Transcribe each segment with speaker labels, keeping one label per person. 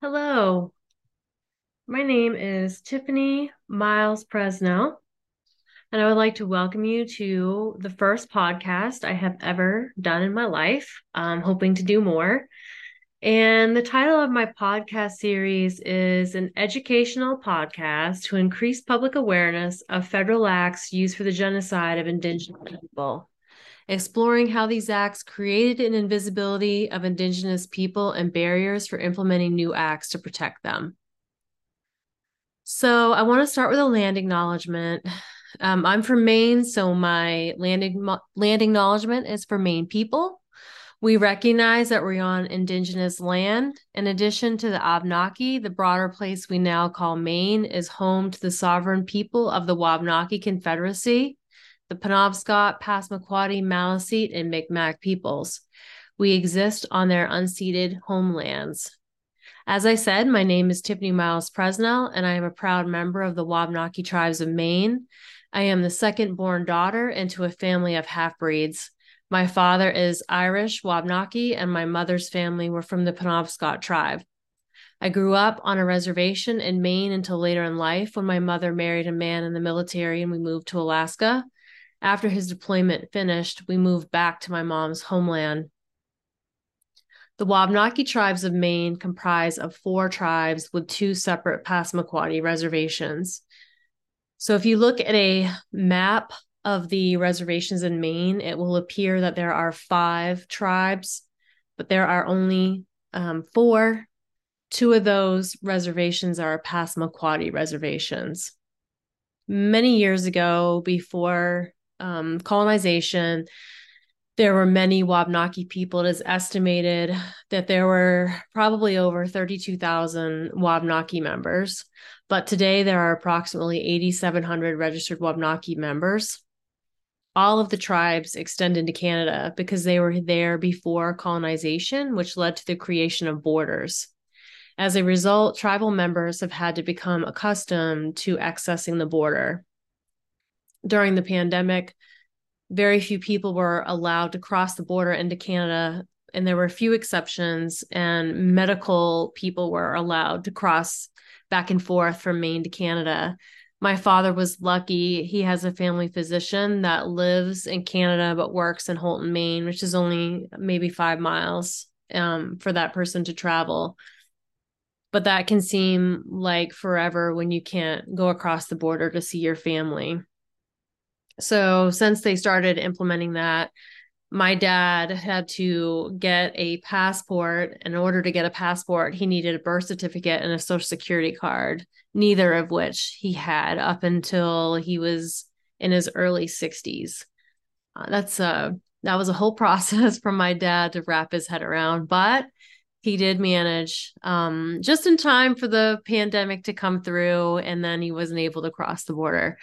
Speaker 1: Hello, my name is Tiffany Miles Presnell, and I would like to welcome you to the first podcast I have ever done in my life. I'm hoping to do more. And the title of my podcast series is an educational podcast to increase public awareness of federal acts used for the genocide of Indigenous people exploring how these acts created an invisibility of Indigenous people and barriers for implementing new acts to protect them. So, I want to start with a land acknowledgement. Um, I'm from Maine, so my land, land acknowledgement is for Maine people. We recognize that we're on Indigenous land. In addition to the Abenaki, the broader place we now call Maine is home to the sovereign people of the Wabanaki Confederacy, the Penobscot, Passamaquoddy, Maliseet, and Micmac peoples. We exist on their unceded homelands. As I said, my name is Tiffany Miles Presnell, and I am a proud member of the Wabanaki tribes of Maine. I am the second born daughter into a family of half breeds. My father is Irish, Wabanaki, and my mother's family were from the Penobscot tribe. I grew up on a reservation in Maine until later in life when my mother married a man in the military and we moved to Alaska. After his deployment finished, we moved back to my mom's homeland. The Wabanaki tribes of Maine comprise of four tribes with two separate Passamaquoddy reservations. So if you look at a map of the reservations in Maine, it will appear that there are five tribes, but there are only um, four. Two of those reservations are Passamaquoddy reservations. Many years ago, before um, colonization, there were many Wabanaki people. It is estimated that there were probably over 32,000 Wabanaki members, but today there are approximately 8,700 registered Wabanaki members. All of the tribes extend into Canada because they were there before colonization, which led to the creation of borders. As a result, tribal members have had to become accustomed to accessing the border during the pandemic, very few people were allowed to cross the border into Canada, and there were a few exceptions, and medical people were allowed to cross back and forth from Maine to Canada. My father was lucky. He has a family physician that lives in Canada but works in Houlton, Maine, which is only maybe five miles um, for that person to travel. But that can seem like forever when you can't go across the border to see your family. So since they started implementing that, my dad had to get a passport. In order to get a passport, he needed a birth certificate and a social security card, neither of which he had up until he was in his early 60s. Uh, that's a that was a whole process for my dad to wrap his head around, but he did manage um, just in time for the pandemic to come through, and then he wasn't able to cross the border.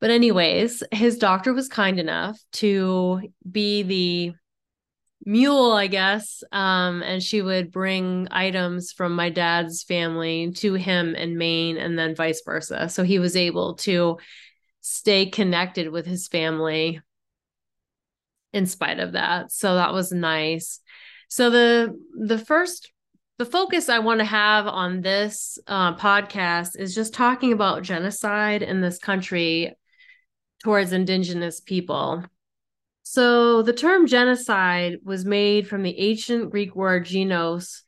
Speaker 1: But, anyways, his doctor was kind enough to be the mule, I guess. Um, and she would bring items from my dad's family to him in Maine and then vice versa. So he was able to stay connected with his family in spite of that. So that was nice. So the the first the focus I want to have on this uh, podcast is just talking about genocide in this country towards indigenous people. So the term genocide was made from the ancient Greek word genos,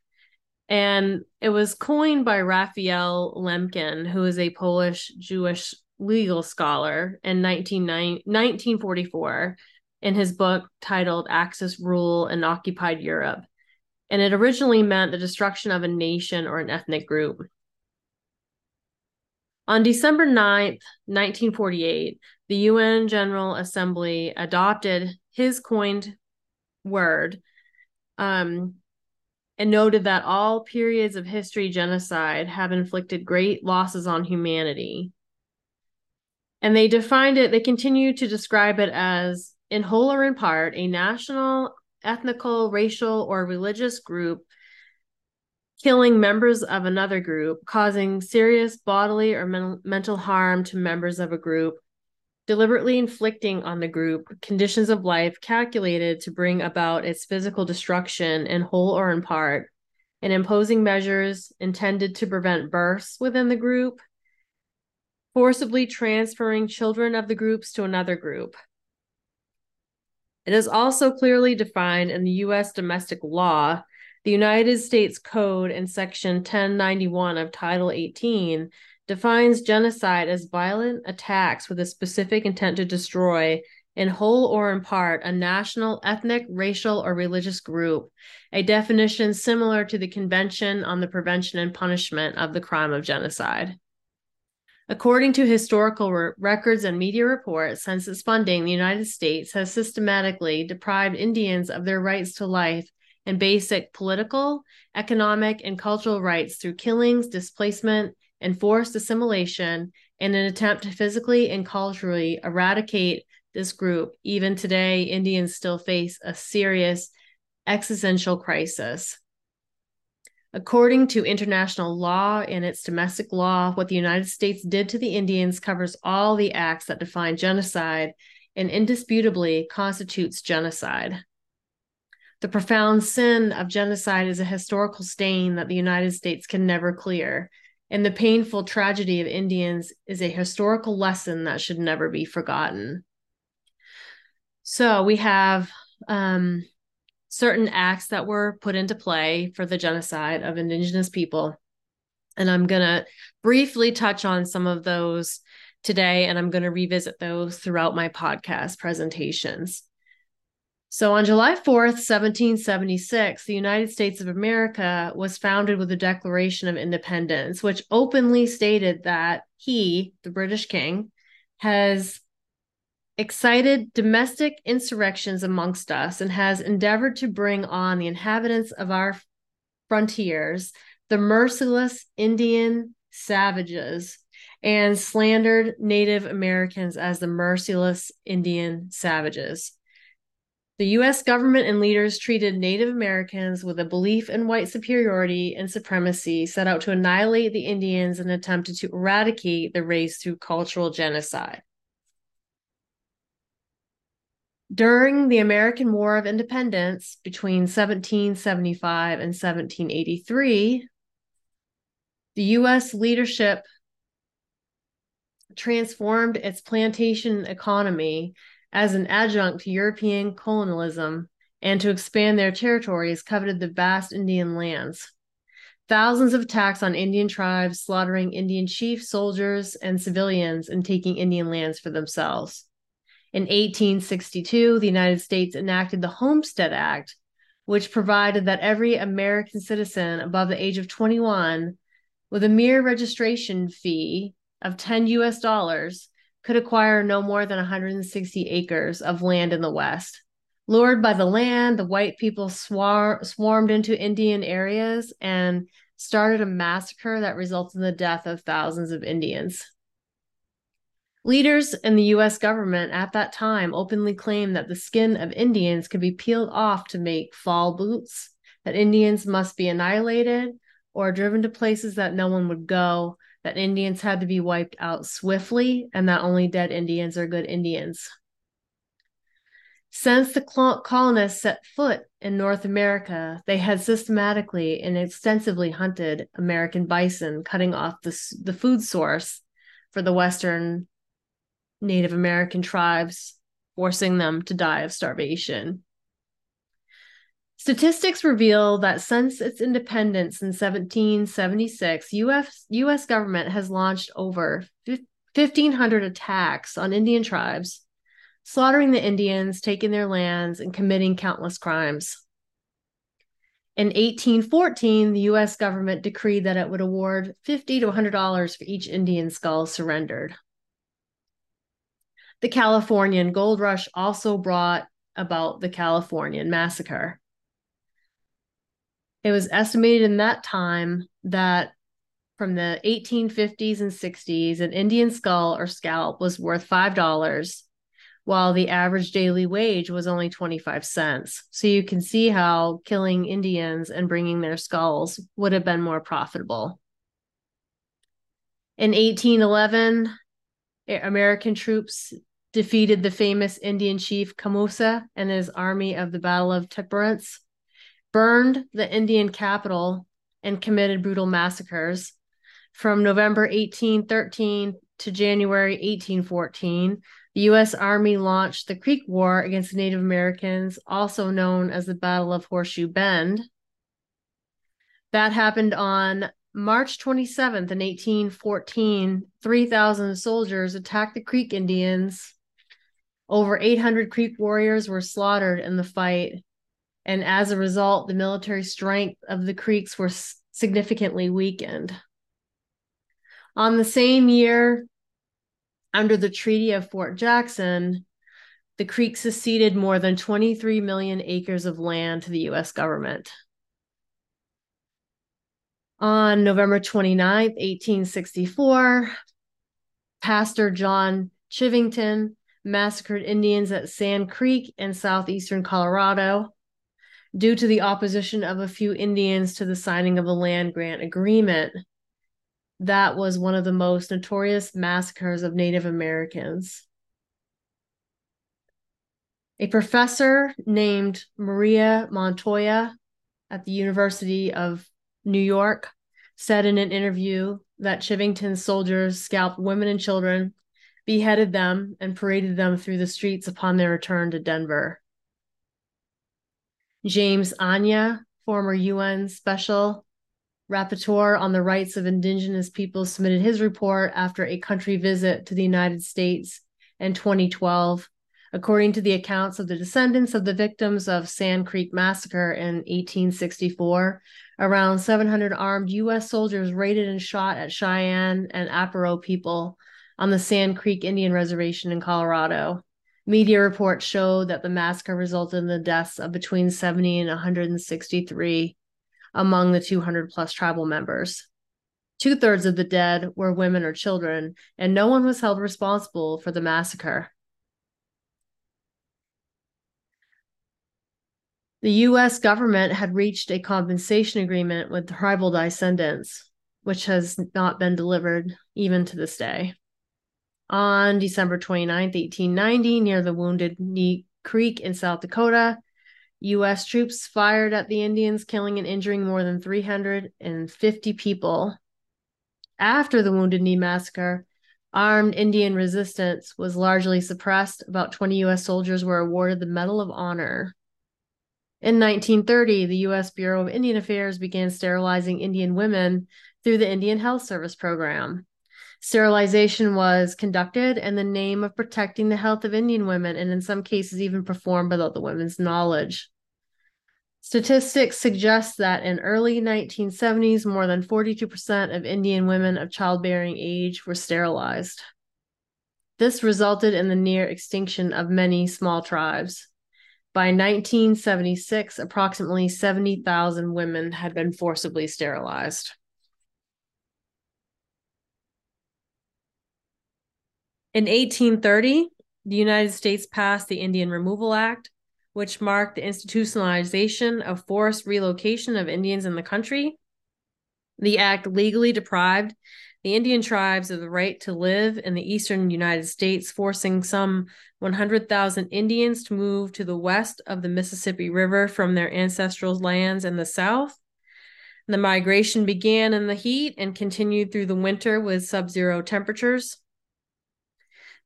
Speaker 1: and it was coined by Raphael Lemkin, who is a Polish Jewish legal scholar in 1944 in his book titled Axis Rule in Occupied Europe. And it originally meant the destruction of a nation or an ethnic group. On December 9th, 1948, the UN General Assembly adopted his coined word um, and noted that all periods of history genocide have inflicted great losses on humanity. And they defined it, they continue to describe it as, in whole or in part, a national, ethnical, racial, or religious group killing members of another group, causing serious bodily or men- mental harm to members of a group, deliberately inflicting on the group conditions of life calculated to bring about its physical destruction in whole or in part, and imposing measures intended to prevent births within the group, forcibly transferring children of the groups to another group. It is also clearly defined in the U.S. domestic law. The United States Code in Section 1091 of Title 18 defines genocide as violent attacks with a specific intent to destroy, in whole or in part, a national, ethnic, racial, or religious group, a definition similar to the Convention on the Prevention and Punishment of the Crime of Genocide. According to historical re- records and media reports, since its funding, the United States has systematically deprived Indians of their rights to life and basic political, economic, and cultural rights through killings, displacement, and forced assimilation in an attempt to physically and culturally eradicate this group. Even today, Indians still face a serious existential crisis. According to international law and its domestic law, what the United States did to the Indians covers all the acts that define genocide and indisputably constitutes genocide. The profound sin of genocide is a historical stain that the United States can never clear, and the painful tragedy of Indians is a historical lesson that should never be forgotten. So we have um, certain acts that were put into play for the genocide of Indigenous people. And I'm going to briefly touch on some of those today, and I'm going to revisit those throughout my podcast presentations. So, on July 4th, 1776, the United States of America was founded with the Declaration of Independence, which openly stated that he, the British King, has excited domestic insurrections amongst us and has endeavored to bring on the inhabitants of our frontiers, the merciless Indian savages, and slandered Native Americans as the merciless Indian savages. The US government and leaders treated Native Americans with a belief in white superiority and supremacy, set out to annihilate the Indians and attempted to eradicate the race through cultural genocide. During the American War of Independence between 1775 and 1783, the U.S. leadership transformed its plantation economy as an adjunct to European colonialism and to expand their territories coveted the vast Indian lands. Thousands of attacks on Indian tribes, slaughtering Indian chiefs, soldiers, and civilians, and taking Indian lands for themselves. In 1862, the United States enacted the Homestead Act, which provided that every American citizen above the age of 21, with a mere registration fee of 10 US dollars, could acquire no more than 160 acres of land in the West. Lured by the land, the white people swar- swarmed into Indian areas and started a massacre that resulted in the death of thousands of Indians. Leaders in the US government at that time openly claimed that the skin of Indians could be peeled off to make fall boots, that Indians must be annihilated or driven to places that no one would go, that Indians had to be wiped out swiftly, and that only dead Indians are good Indians. Since the colonists set foot in North America, they had systematically and extensively hunted American bison, cutting off the, the food source for the Western Native American tribes, forcing them to die of starvation. Statistics reveal that since its independence in 1776, US, US government has launched over 1,500 attacks on Indian tribes, slaughtering the Indians, taking their lands, and committing countless crimes. In 1814, the US government decreed that it would award 50 to $100 for each Indian skull surrendered. The Californian gold rush also brought about the Californian massacre. It was estimated in that time that from the 1850s and 60s, an Indian skull or scalp was worth $5, while the average daily wage was only 25 cents. So you can see how killing Indians and bringing their skulls would have been more profitable. In 1811, American troops defeated the famous Indian chief Tecumseh and his army of the Battle of Temperance, burned the Indian capital and committed brutal massacres. From November 1813 to January 1814, the U.S. Army launched the Creek War against Native Americans, also known as the Battle of Horseshoe Bend. That happened on March 27th in 1814. 3,000 soldiers attacked the Creek Indians. Over 800 Creek warriors were slaughtered in the fight. And as a result, the military strength of the Creeks were significantly weakened. On the same year, under the Treaty of Fort Jackson, the Creeks ceded more than 23 million acres of land to the US government. On November 29th, 1864, Pastor John Chivington massacred Indians at Sand Creek in southeastern Colorado due to the opposition of a few Indians to the signing of a land grant agreement. That was one of the most notorious massacres of Native Americans. A professor named Maria Montoya at the University of New York, said in an interview that Chivington's soldiers scalped women and children, beheaded them, and paraded them through the streets upon their return to Denver. James Anaya, former UN special rapporteur on the rights of indigenous peoples, submitted his report after a country visit to the United States in 2012. According to the accounts of the descendants of the victims of Sand Creek Massacre in 1864, Around 700 armed U.S. soldiers raided and shot at Cheyenne and Arapaho people on the Sand Creek Indian Reservation in Colorado. Media reports show that the massacre resulted in the deaths of between 70 and 163 among the 200 plus tribal members. Two thirds of the dead were women or children, and no one was held responsible for the massacre. The US government had reached a compensation agreement with tribal descendants, which has not been delivered even to this day. On December 29, 1890, near the Wounded Knee Creek in South Dakota, U.S. troops fired at the Indians, killing and injuring more than 350 people. After the Wounded Knee Massacre, armed Indian resistance was largely suppressed. About 20 U.S. soldiers were awarded the Medal of Honor. In 1930, the U.S. Bureau of Indian Affairs began sterilizing Indian women through the Indian Health Service program. Sterilization was conducted in the name of protecting the health of Indian women, and in some cases, even performed without the women's knowledge. Statistics suggest that in early 1970s, more than 42% of Indian women of childbearing age were sterilized. This resulted in the near extinction of many small tribes. By 1976, approximately 70,000 women had been forcibly sterilized. In 1830, the United States passed the Indian Removal Act, which marked the institutionalization of forced relocation of Indians in the country. The act legally deprived the Indian tribes of the right to live in the eastern United States, forcing some 100,000 Indians to move to the west of the Mississippi River from their ancestral lands in the south. The migration began in the heat and continued through the winter with sub zero temperatures.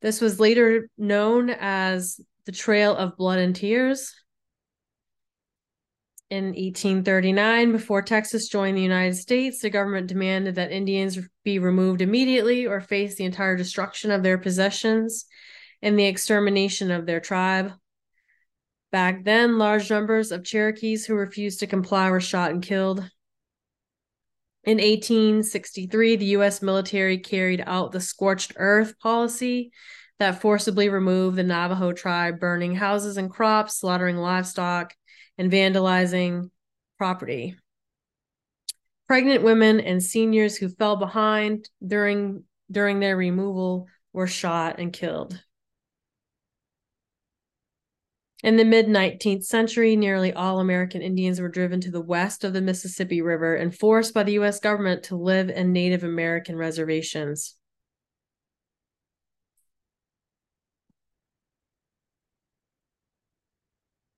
Speaker 1: This was later known as the Trail of Blood and Tears in 1839, before Texas joined the United States, the government demanded that Indians be removed immediately or face the entire destruction of their possessions and the extermination of their tribe. Back then, large numbers of Cherokees who refused to comply were shot and killed. In 1863, the U.S. military carried out the scorched earth policy that forcibly removed the Navajo tribe, burning houses and crops, slaughtering livestock, and vandalizing property. Pregnant women and seniors who fell behind during during their removal were shot and killed. In the mid 19th century, nearly all American Indians were driven to the west of the Mississippi River and forced by the U.S. government to live in Native American reservations.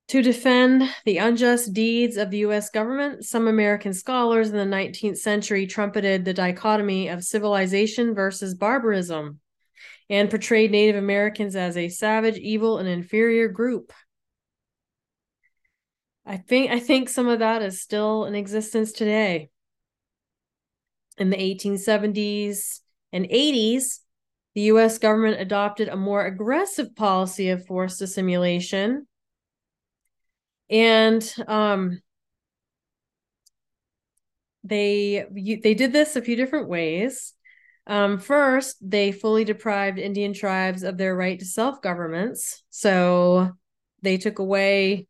Speaker 1: To defend the unjust deeds of the US government, some American scholars in the 19th century trumpeted the dichotomy of civilization versus barbarism and portrayed Native Americans as a savage, evil, and inferior group. I think I think some of that is still in existence today. In the 1870s and 80s, the US government adopted a more aggressive policy of forced assimilation. And um, they they did this a few different ways. Um, first, they fully deprived Indian tribes of their right to self governments. So they took away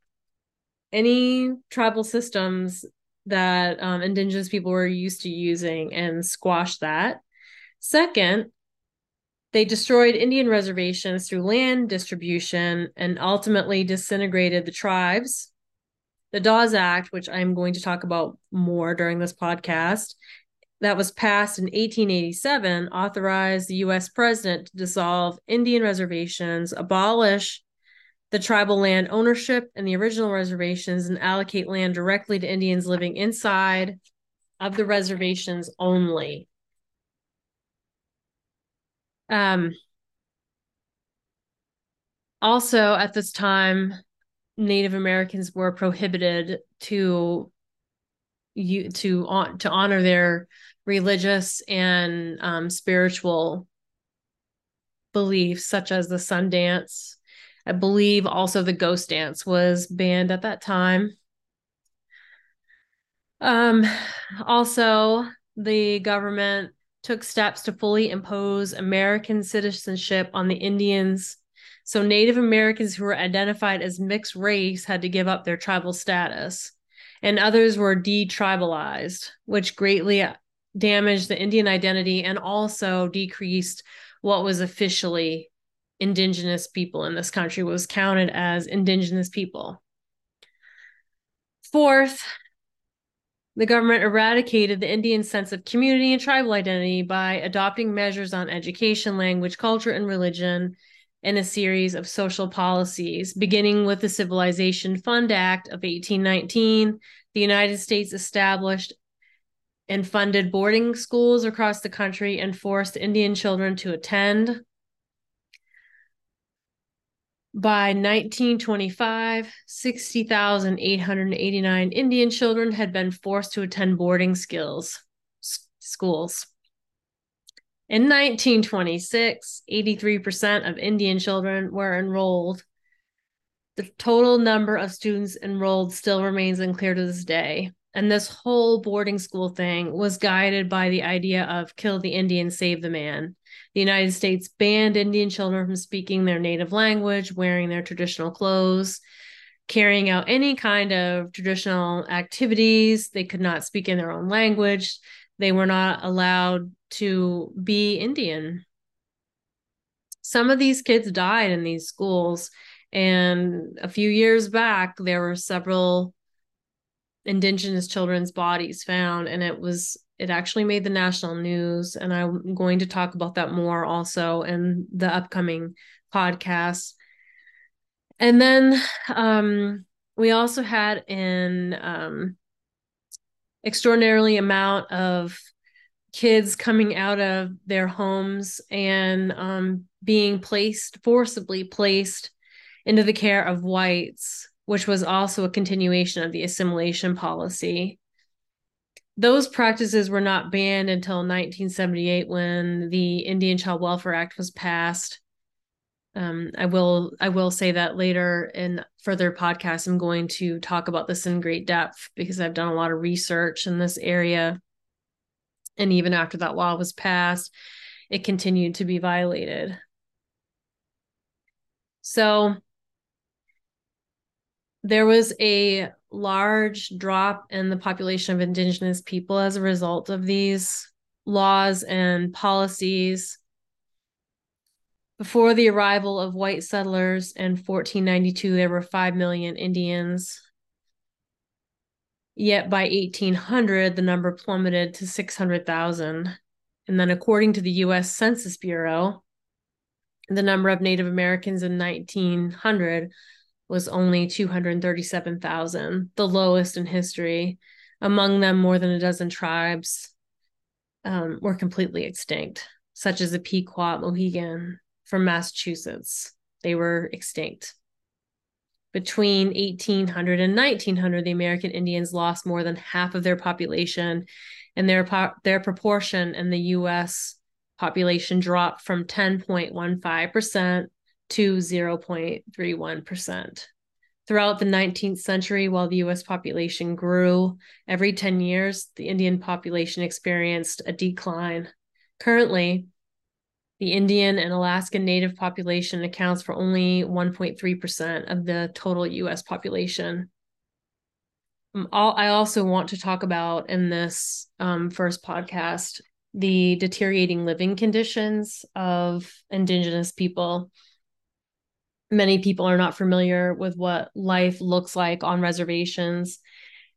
Speaker 1: any tribal systems that um, indigenous people were used to using and squash that. Second, they destroyed Indian reservations through land distribution and ultimately disintegrated the tribes. The Dawes Act, which I'm going to talk about more during this podcast, that was passed in 1887 authorized the US president to dissolve Indian reservations, abolish the tribal land ownership and the original reservations, and allocate land directly to Indians living inside of the reservations only. Um, also, at this time, Native Americans were prohibited to you to on to honor their religious and um, spiritual beliefs, such as the sun dance. I believe also the ghost dance was banned at that time. Um, also, the government took steps to fully impose American citizenship on the Indians. So, Native Americans who were identified as mixed race had to give up their tribal status, and others were detribalized, which greatly damaged the Indian identity and also decreased what was officially indigenous people in this country was counted as indigenous people. Fourth, the government eradicated the Indian sense of community and tribal identity by adopting measures on education, language, culture, and religion and a series of social policies, beginning with the Civilization Fund Act of 1819. The United States established and funded boarding schools across the country and forced Indian children to attend. By 1925, 60,889 Indian children had been forced to attend boarding skills schools. In 1926, 83% of Indian children were enrolled. The total number of students enrolled still remains unclear to this day. And this whole boarding school thing was guided by the idea of kill the Indian, save the man. The United States banned Indian children from speaking their native language, wearing their traditional clothes, carrying out any kind of traditional activities. They could not speak in their own language. They were not allowed to be Indian. Some of these kids died in these schools. And a few years back, there were several indigenous children's bodies found and it was it actually made the national news and i'm going to talk about that more also in the upcoming podcast and then um, we also had an um, extraordinarily amount of kids coming out of their homes and um, being placed forcibly placed into the care of whites which was also a continuation of the assimilation policy. Those practices were not banned until 1978 when the Indian Child Welfare Act was passed. Um, I will I will say that later in further podcasts. I'm going to talk about this in great depth because I've done a lot of research in this area. And even after that law was passed, it continued to be violated. So there was a large drop in the population of indigenous people as a result of these laws and policies. Before the arrival of white settlers in 1492, there were 5 million Indians. Yet by 1800, the number plummeted to 600,000. And then, according to the US Census Bureau, the number of Native Americans in 1900 was only 237,000, the lowest in history. Among them, more than a dozen tribes um, were completely extinct, such as the Pequot Mohegan from Massachusetts. They were extinct. Between 1800 and 1900, the American Indians lost more than half of their population, and their, their proportion in the U.S. population dropped from 10.15% to 0.31%. Throughout the 19th century, while the US population grew, every 10 years, the Indian population experienced a decline. Currently, the Indian and Alaskan Native population accounts for only 1.3% of the total US population. Um, I also want to talk about in this um, first podcast the deteriorating living conditions of Indigenous people many people are not familiar with what life looks like on reservations.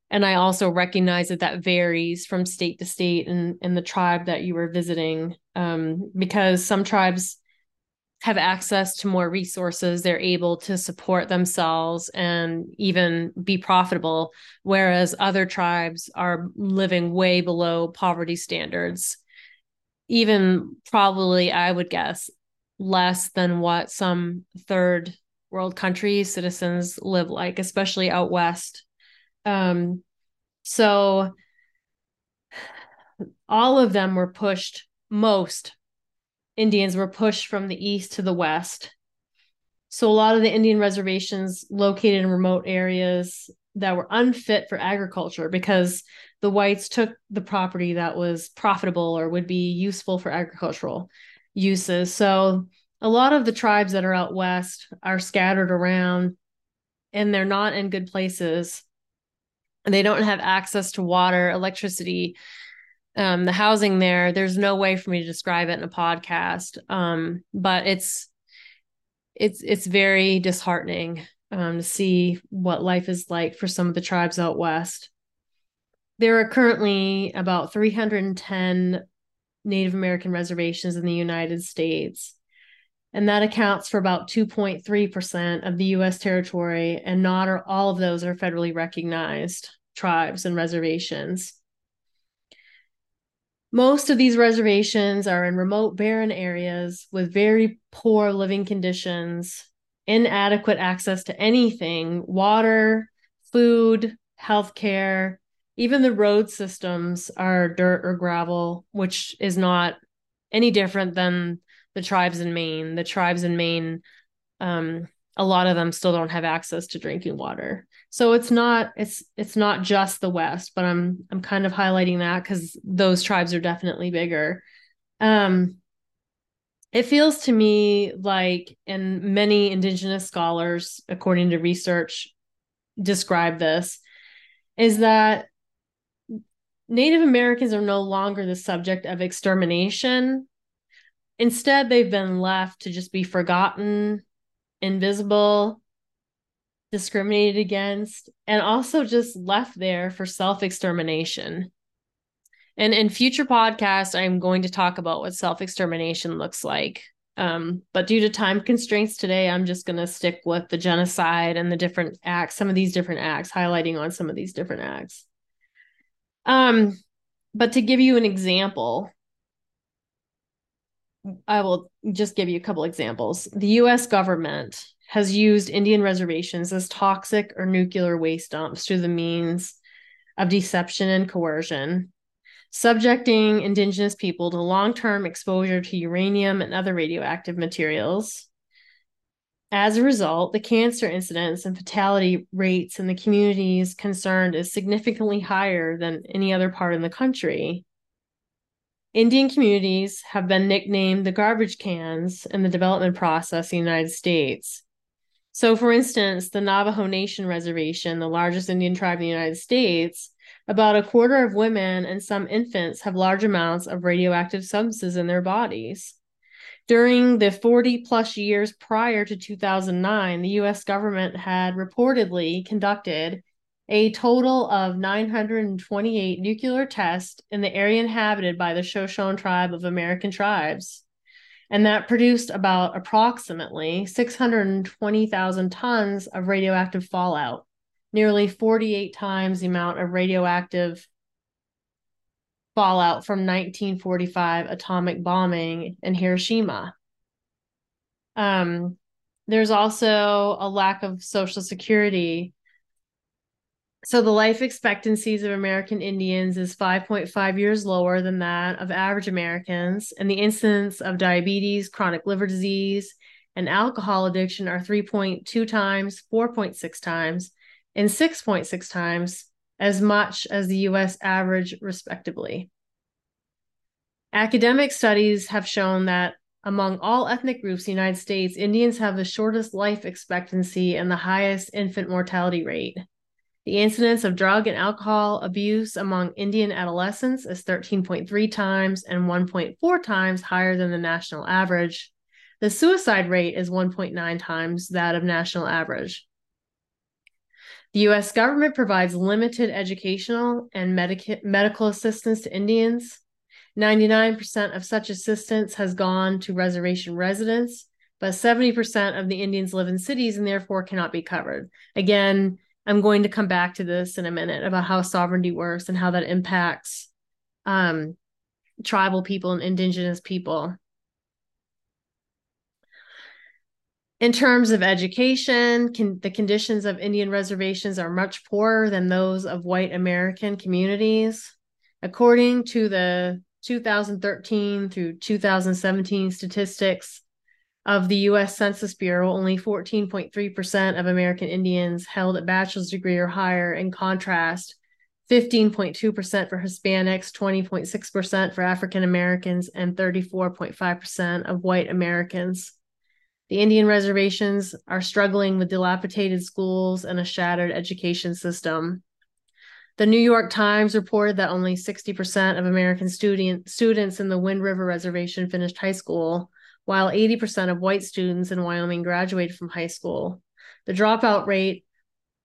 Speaker 1: And i also recognize that that varies from state to state and in the tribe that you were visiting um, because some tribes have access to more resources. They're able to support themselves and even be profitable whereas other tribes are living way below poverty standards. Even probably i would guess less than what some third world countries citizens live like especially out west. Um so all of them were pushed most indians were pushed from the east to the west. So a lot of the indian reservations located in remote areas that were unfit for agriculture because the whites took the property that was profitable or would be useful for agricultural uses. So a lot of the tribes that are out west are scattered around and they're not in good places. And they don't have access to water, electricity, um, the housing there. There's no way for me to describe it in a podcast. Um, but it's it's it's very disheartening um, to see what life is like for some of the tribes out west. There are currently about 310 Native American reservations in the United States. And that accounts for about 2.3% of the US territory, and not all of those are federally recognized tribes and reservations. Most of these reservations are in remote, barren areas with very poor living conditions, inadequate access to anything water, food, healthcare, even the road systems are dirt or gravel, which is not any different than the tribes in Maine. The tribes in Maine, um, a lot of them still don't have access to drinking water. So it's not it's it's not just the West, but I'm I'm kind of highlighting that because those tribes are definitely bigger. Um, it feels to me like, and many indigenous scholars, according to research, describe this, is that Native Americans are no longer the subject of extermination. Instead, they've been left to just be forgotten, invisible, discriminated against, and also just left there for self extermination. And in future podcasts, I'm going to talk about what self extermination looks like. Um, but due to time constraints today, I'm just going to stick with the genocide and the different acts, some of these different acts, highlighting on some of these different acts. Um, but to give you an example, I will just give you a couple examples. The US government has used Indian reservations as toxic or nuclear waste dumps through the means of deception and coercion, subjecting Indigenous people to long term exposure to uranium and other radioactive materials, as a result, the cancer incidence and fatality rates in the communities concerned is significantly higher than any other part in the country. Indian communities have been nicknamed the garbage cans in the development process in the United States. So, for instance, the Navajo Nation Reservation, the largest Indian tribe in the United States, about a quarter of women and some infants have large amounts of radioactive substances in their bodies. During the 40 plus years prior to 2009, the US government had reportedly conducted a total of 928 nuclear tests in the area inhabited by the Shoshone tribe of American tribes. And that produced about approximately 620,000 tons of radioactive fallout, nearly 48 times the amount of radioactive fallout from 1945 atomic bombing in Hiroshima. Um, there's also a lack of social security so the life expectancies of American Indians is 5.5 years lower than that of average Americans, and the incidence of diabetes, chronic liver disease, and alcohol addiction are 3.2 times, 4.6 times, and 6.6 times as much as the US average, respectively. Academic studies have shown that among all ethnic groups in the United States, Indians have the shortest life expectancy and the highest infant mortality rate. The incidence of drug and alcohol abuse among Indian adolescents is 13.3 times and 1.4 times higher than the national average. The suicide rate is 1.9 times that of national average. The US government provides limited educational and medica- medical assistance to Indians. 99% of such assistance has gone to reservation residents, but 70% of the Indians live in cities and therefore cannot be covered. Again, I'm going to come back to this in a minute about how sovereignty works and how that impacts um, tribal people and indigenous people. In terms of education, can, the conditions of Indian reservations are much poorer than those of white American communities. According to the 2013 through 2017 statistics, of the US Census Bureau, only 14.3% of American Indians held a bachelor's degree or higher. In contrast, 15.2% for Hispanics, 20.6% for African Americans, and 34.5% of white Americans. The Indian reservations are struggling with dilapidated schools and a shattered education system. The New York Times reported that only 60% of American student, students in the Wind River Reservation finished high school, while 80% of white students in Wyoming graduated from high school. The dropout rate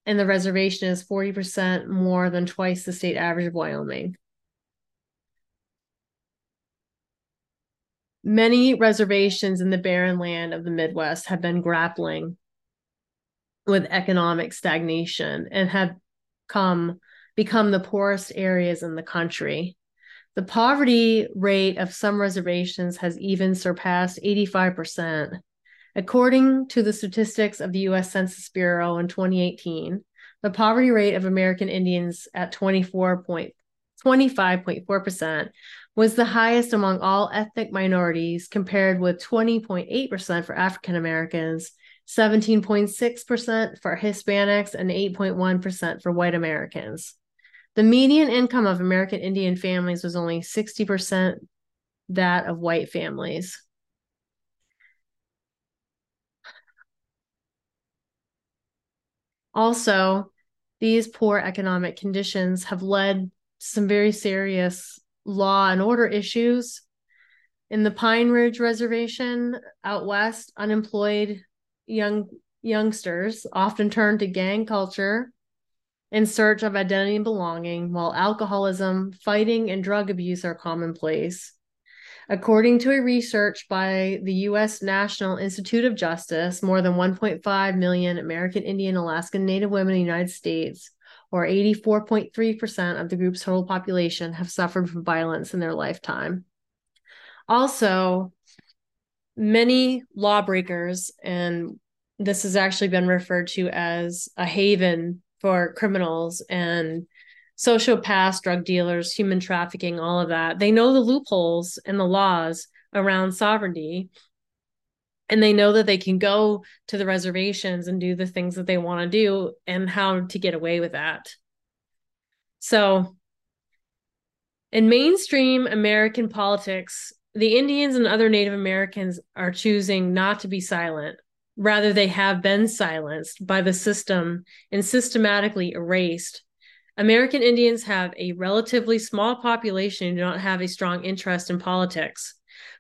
Speaker 1: in the reservation is 40% more than twice the state average of Wyoming. Many reservations in the barren land of the Midwest have been grappling with economic stagnation and have come become the poorest areas in the country. The poverty rate of some reservations has even surpassed 85%. According to the statistics of the US Census Bureau in 2018, the poverty rate of American Indians at 24.25.4% was the highest among all ethnic minorities, compared with 20.8% for African Americans, 17.6% for Hispanics, and 8.1% for white Americans. The median income of American Indian families was only 60% that of white families. Also, these poor economic conditions have led to some very serious law and order issues. In the Pine Ridge Reservation out west, unemployed young youngsters often turn to gang culture in search of identity and belonging, while alcoholism, fighting, and drug abuse are commonplace. According to a research by the U.S. National Institute of Justice, more than 1.5 million American Indian, Alaskan Native women in the United States, or 84.3% of the group's total population, have suffered from violence in their lifetime. Also, many lawbreakers, and this has actually been referred to as a haven for criminals and sociopaths, drug dealers, human trafficking, all of that. They know the loopholes and the laws around sovereignty. And they know that they can go to the reservations and do the things that they want to do and how to get away with that. So, in mainstream American politics, the Indians and other Native Americans are choosing not to be silent Rather, they have been silenced by the system and systematically erased. American Indians have a relatively small population and do not have a strong interest in politics.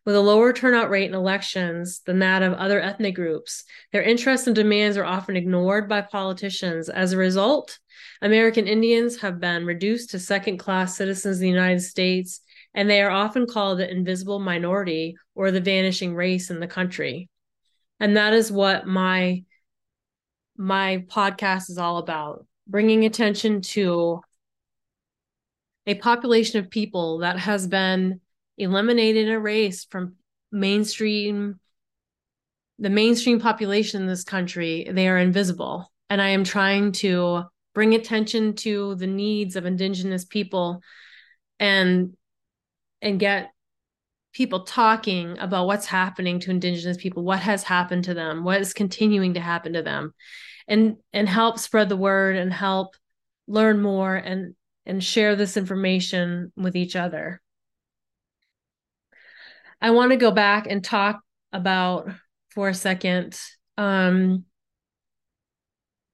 Speaker 1: With a lower turnout rate in elections than that of other ethnic groups, their interests and demands are often ignored by politicians. As a result, American Indians have been reduced to second class citizens of the United States and they are often called the invisible minority or the vanishing race in the country. And that is what my my podcast is all about, bringing attention to a population of people that has been eliminated erased from mainstream the mainstream population in this country they are invisible. And i am trying to bring attention to the needs of indigenous people and and get people talking about what's happening to indigenous people what has happened to them what is continuing to happen to them and and help spread the word and help learn more and and share this information with each other i want to go back and talk about for a second um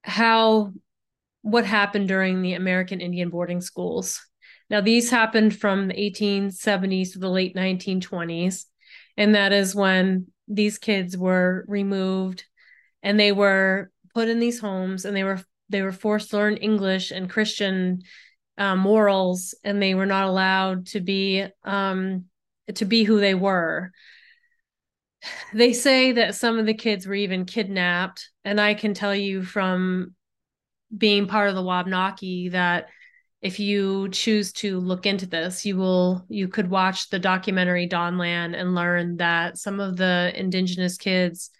Speaker 1: how what happened during the american indian boarding schools. Now, these happened from the 1870s to the late 1920s, and that is when these kids were removed and they were put in these homes and they were they were forced to learn English and Christian uh, morals, and they were not allowed to be um, to be who they were. They say that some of the kids were even kidnapped, and I can tell you from being part of the Wabanaki that if you choose to look into this, you will you could watch the documentary Dawnland and learn that some of the indigenous kids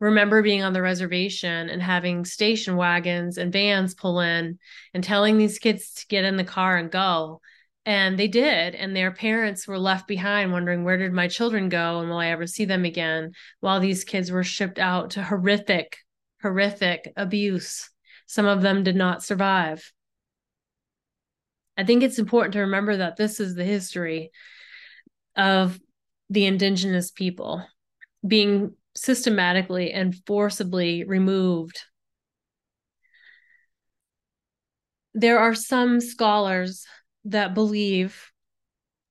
Speaker 1: remember being on the reservation and having station wagons and vans pull in and telling these kids to get in the car and go. And they did. And their parents were left behind wondering, where did my children go? And will I ever see them again? While these kids were shipped out to horrific, horrific abuse. Some of them did not survive. I think it's important to remember that this is the history of the indigenous people being systematically and forcibly removed. There are some scholars that believe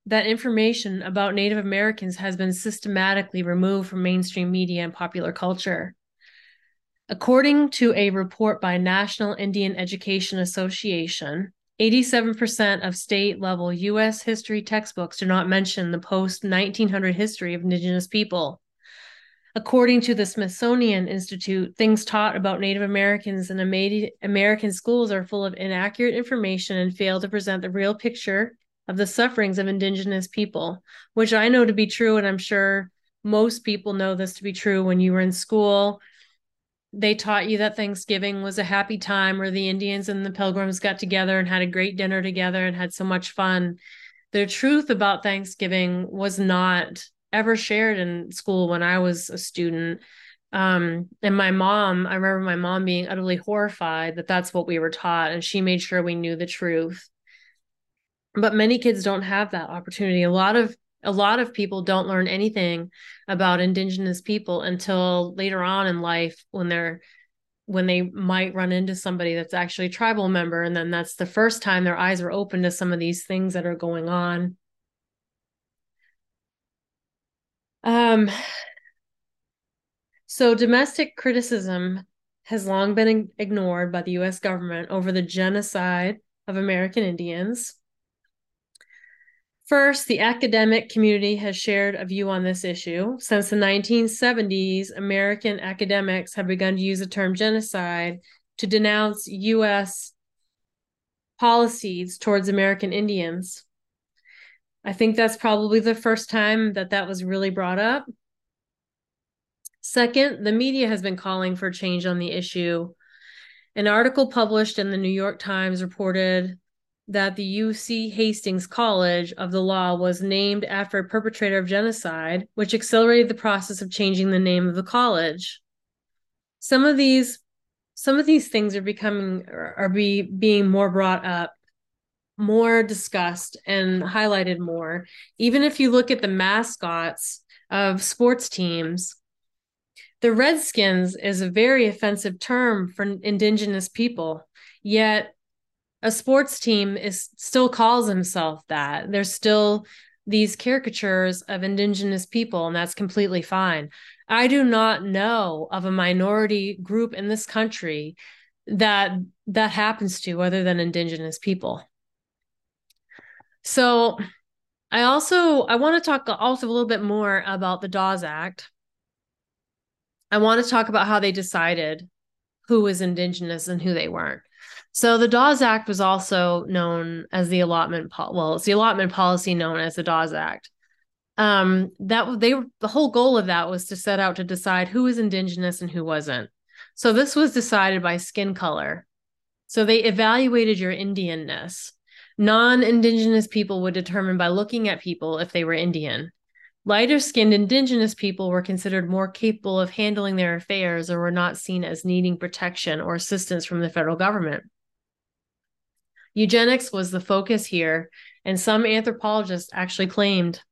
Speaker 1: that information about Native Americans has been systematically removed from mainstream media and popular culture. According to a report by National Indian Education Association, 87% of state level U.S. history textbooks do not mention the post 1900 history of Indigenous people. According to the Smithsonian Institute, things taught about Native Americans in American schools are full of inaccurate information and fail to present the real picture of the sufferings of Indigenous people, which I know to be true, and I'm sure most people know this to be true when you were in school they taught you that Thanksgiving was a happy time where the Indians and the Pilgrims got together and had a great dinner together and had so much fun. The truth about Thanksgiving was not ever shared in school when I was a student. Um, and my mom, I remember my mom being utterly horrified that that's what we were taught, and she made sure we knew the truth. But many kids don't have that opportunity. A lot of a lot of people don't learn anything about indigenous people until later on in life when they're when they might run into somebody that's actually tribal member and then that's the first time their eyes are open to some of these things that are going on um so domestic criticism has long been ignored by the US government over the genocide of American Indians First, the academic community has shared a view on this issue. Since the 1970s, American academics have begun to use the term genocide to denounce U.S. policies towards American Indians. I think that's probably the first time that that was really brought up. Second, the media has been calling for change on the issue. An article published in the New York Times reported that the UC Hastings College of the Law was named after a perpetrator of genocide, which accelerated the process of changing the name of the college. Some of these some of these things are becoming are be being more brought up more discussed and highlighted more even if you look at the mascots of sports teams the redskins is a very offensive term for indigenous people yet a sports team is still calls himself that. There's still these caricatures of indigenous people, and that's completely fine. I do not know of a minority group in this country that that happens to other than indigenous people. So I also I want to talk also a little bit more about the Dawes Act. I want to talk about how they decided who was indigenous and who they weren't. So the Dawes Act was also known as the allotment po- well, it's the allotment policy known as the Dawes Act. Um, that they the whole goal of that was to set out to decide who was indigenous and who wasn't. So this was decided by skin color. So they evaluated your Indianness. Non-indigenous people would determine by looking at people if they were Indian. Lighter skinned indigenous people were considered more capable of handling their affairs or were not seen as needing protection or assistance from the federal government. Eugenics was the focus here, and some anthropologists actually claimed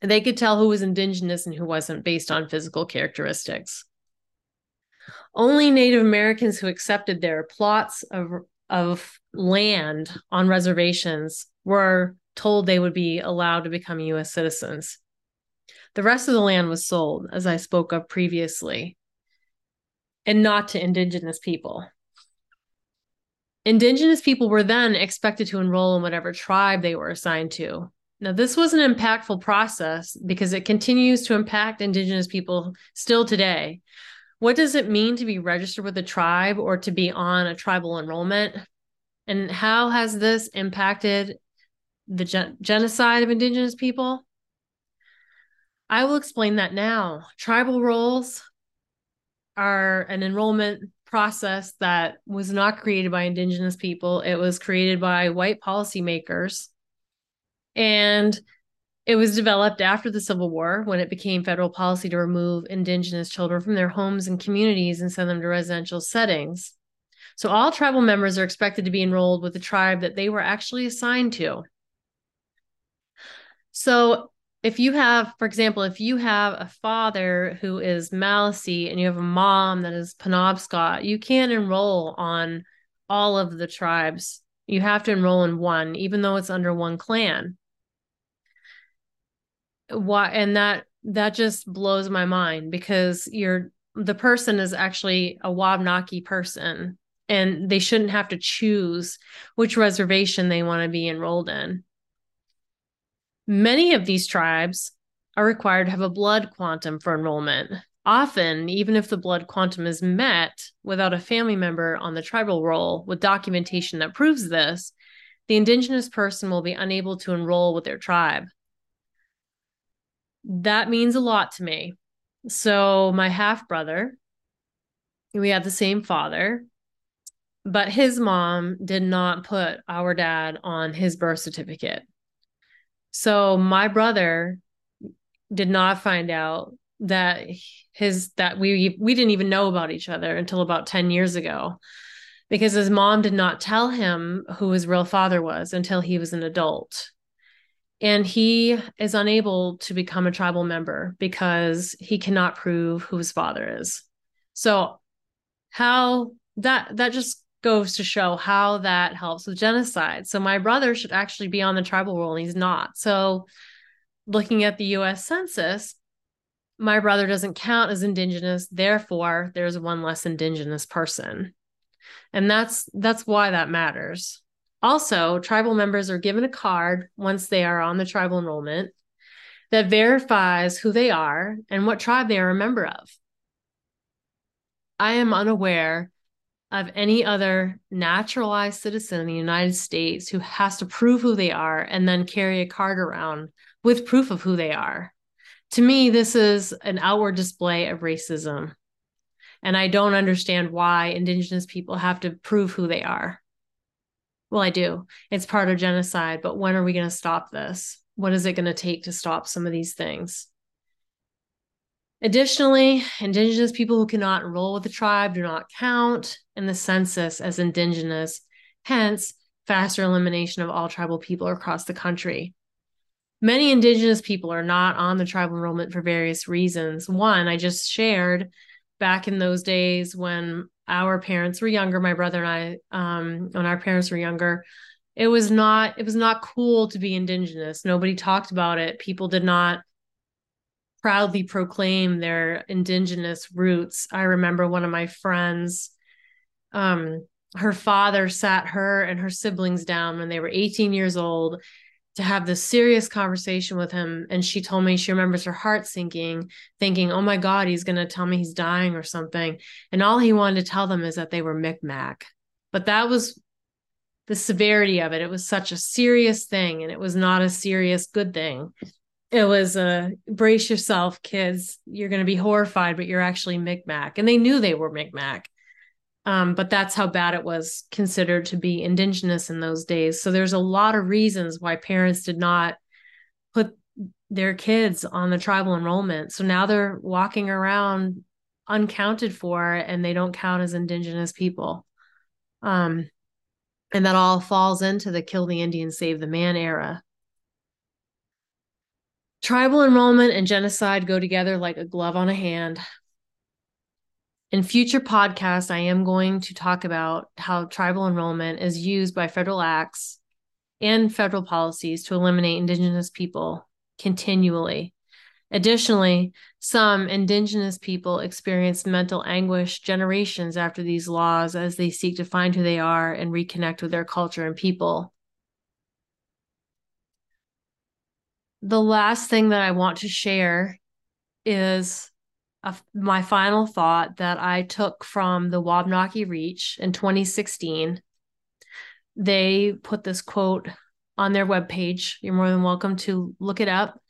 Speaker 1: they could tell who was indigenous and who wasn't based on physical characteristics. Only Native Americans who accepted their plots of, of land on reservations were told they would be allowed to become US citizens. The rest of the land was sold, as I spoke of previously, and not to Indigenous people. Indigenous people were then expected to enroll in whatever tribe they were assigned to. Now, this was an impactful process because it continues to impact Indigenous people still today. What does it mean to be registered with a tribe or to be on a tribal enrollment? And how has this impacted the gen- genocide of Indigenous people? I will explain that now. Tribal rolls are an enrollment process that was not created by indigenous people it was created by white policymakers and it was developed after the civil war when it became federal policy to remove indigenous children from their homes and communities and send them to residential settings so all tribal members are expected to be enrolled with the tribe that they were actually assigned to so if you have, for example, if you have a father who is Maliseet and you have a mom that is Penobscot, you can't enroll on all of the tribes. You have to enroll in one, even though it's under one clan. Why? And that that just blows my mind because you're the person is actually a Wabanaki person, and they shouldn't have to choose which reservation they want to be enrolled in. Many of these tribes are required to have a blood quantum for enrollment. Often, even if the blood quantum is met without a family member on the tribal roll with documentation that proves this, the Indigenous person will be unable to enroll with their tribe. That means a lot to me. So, my half brother, we had the same father, but his mom did not put our dad on his birth certificate. So my brother did not find out that his that we we didn't even know about each other until about 10 years ago because his mom did not tell him who his real father was until he was an adult and he is unable to become a tribal member because he cannot prove who his father is so how that that just goes to show how that helps with genocide. So my brother should actually be on the tribal roll and he's not. So looking at the US Census, my brother doesn't count as indigenous, therefore there's one less indigenous person. And that's that's why that matters. Also, tribal members are given a card once they are on the tribal enrollment that verifies who they are and what tribe they are a member of. I am unaware of any other naturalized citizen in the United States who has to prove who they are and then carry a card around with proof of who they are. To me, this is an outward display of racism. And I don't understand why Indigenous people have to prove who they are. Well, I do. It's part of genocide, but when are we going to stop this? What is it going to take to stop some of these things? Additionally, Indigenous people who cannot enroll with the tribe do not count in the census as Indigenous, hence, faster elimination of all tribal people across the country. Many Indigenous people are not on the tribal enrollment for various reasons. One, I just shared back in those days when our parents were younger, my brother and I, um, when our parents were younger, it was not it was not cool to be indigenous nobody talked about it people did not proudly proclaim their indigenous roots. I remember one of my friends, um, her father sat her and her siblings down when they were 18 years old to have this serious conversation with him. And she told me she remembers her heart sinking, thinking, oh my God, he's going to tell me he's dying or something. And all he wanted to tell them is that they were Micmac. But that was the severity of it. It was such a serious thing, and it was not a serious good thing. It was a brace yourself, kids. You're going to be horrified, but you're actually Micmac. And they knew they were Micmac. Um, but that's how bad it was considered to be indigenous in those days. So there's a lot of reasons why parents did not put their kids on the tribal enrollment. So now they're walking around uncounted for and they don't count as indigenous people. Um, and that all falls into the kill the Indian, save the man era. Tribal enrollment and genocide go together like a glove on a hand. In future podcasts, I am going to talk about how tribal enrollment is used by federal acts and federal policies to eliminate Indigenous people continually. Additionally, some Indigenous people experience mental anguish generations after these laws as they seek to find who they are and reconnect with their culture and people. The last thing that I want to share is my final thought that I took from the Wabanaki Reach in 2016. They put this quote on their webpage. You're more than welcome to look it up.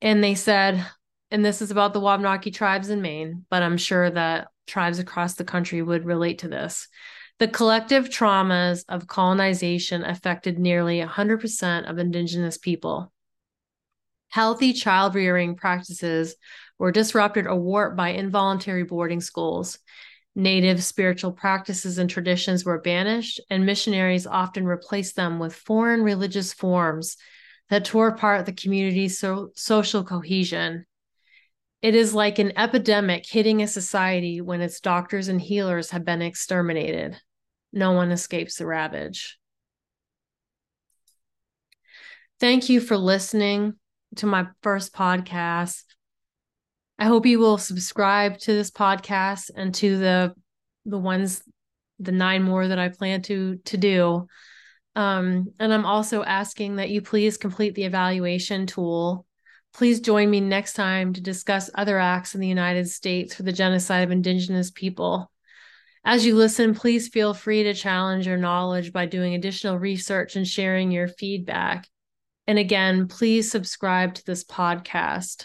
Speaker 1: And they said, and this is about the Wabanaki tribes in Maine, but I'm sure that tribes across the country would relate to this. The collective traumas of colonization affected nearly 100% of Indigenous people. Healthy child rearing practices were disrupted or warped by involuntary boarding schools. Native spiritual practices and traditions were banished, and missionaries often replaced them with foreign religious forms that tore apart the community's so- social cohesion. It is like an epidemic hitting a society when its doctors and healers have been exterminated. No one escapes the ravage. Thank you for listening to my first podcast. I hope you will subscribe to this podcast and to the the ones the nine more that I plan to to do. Um, and I'm also asking that you please complete the evaluation tool. Please join me next time to discuss other acts in the United States for the genocide of Indigenous people. As you listen, please feel free to challenge your knowledge by doing additional research and sharing your feedback. And again, please subscribe to this podcast.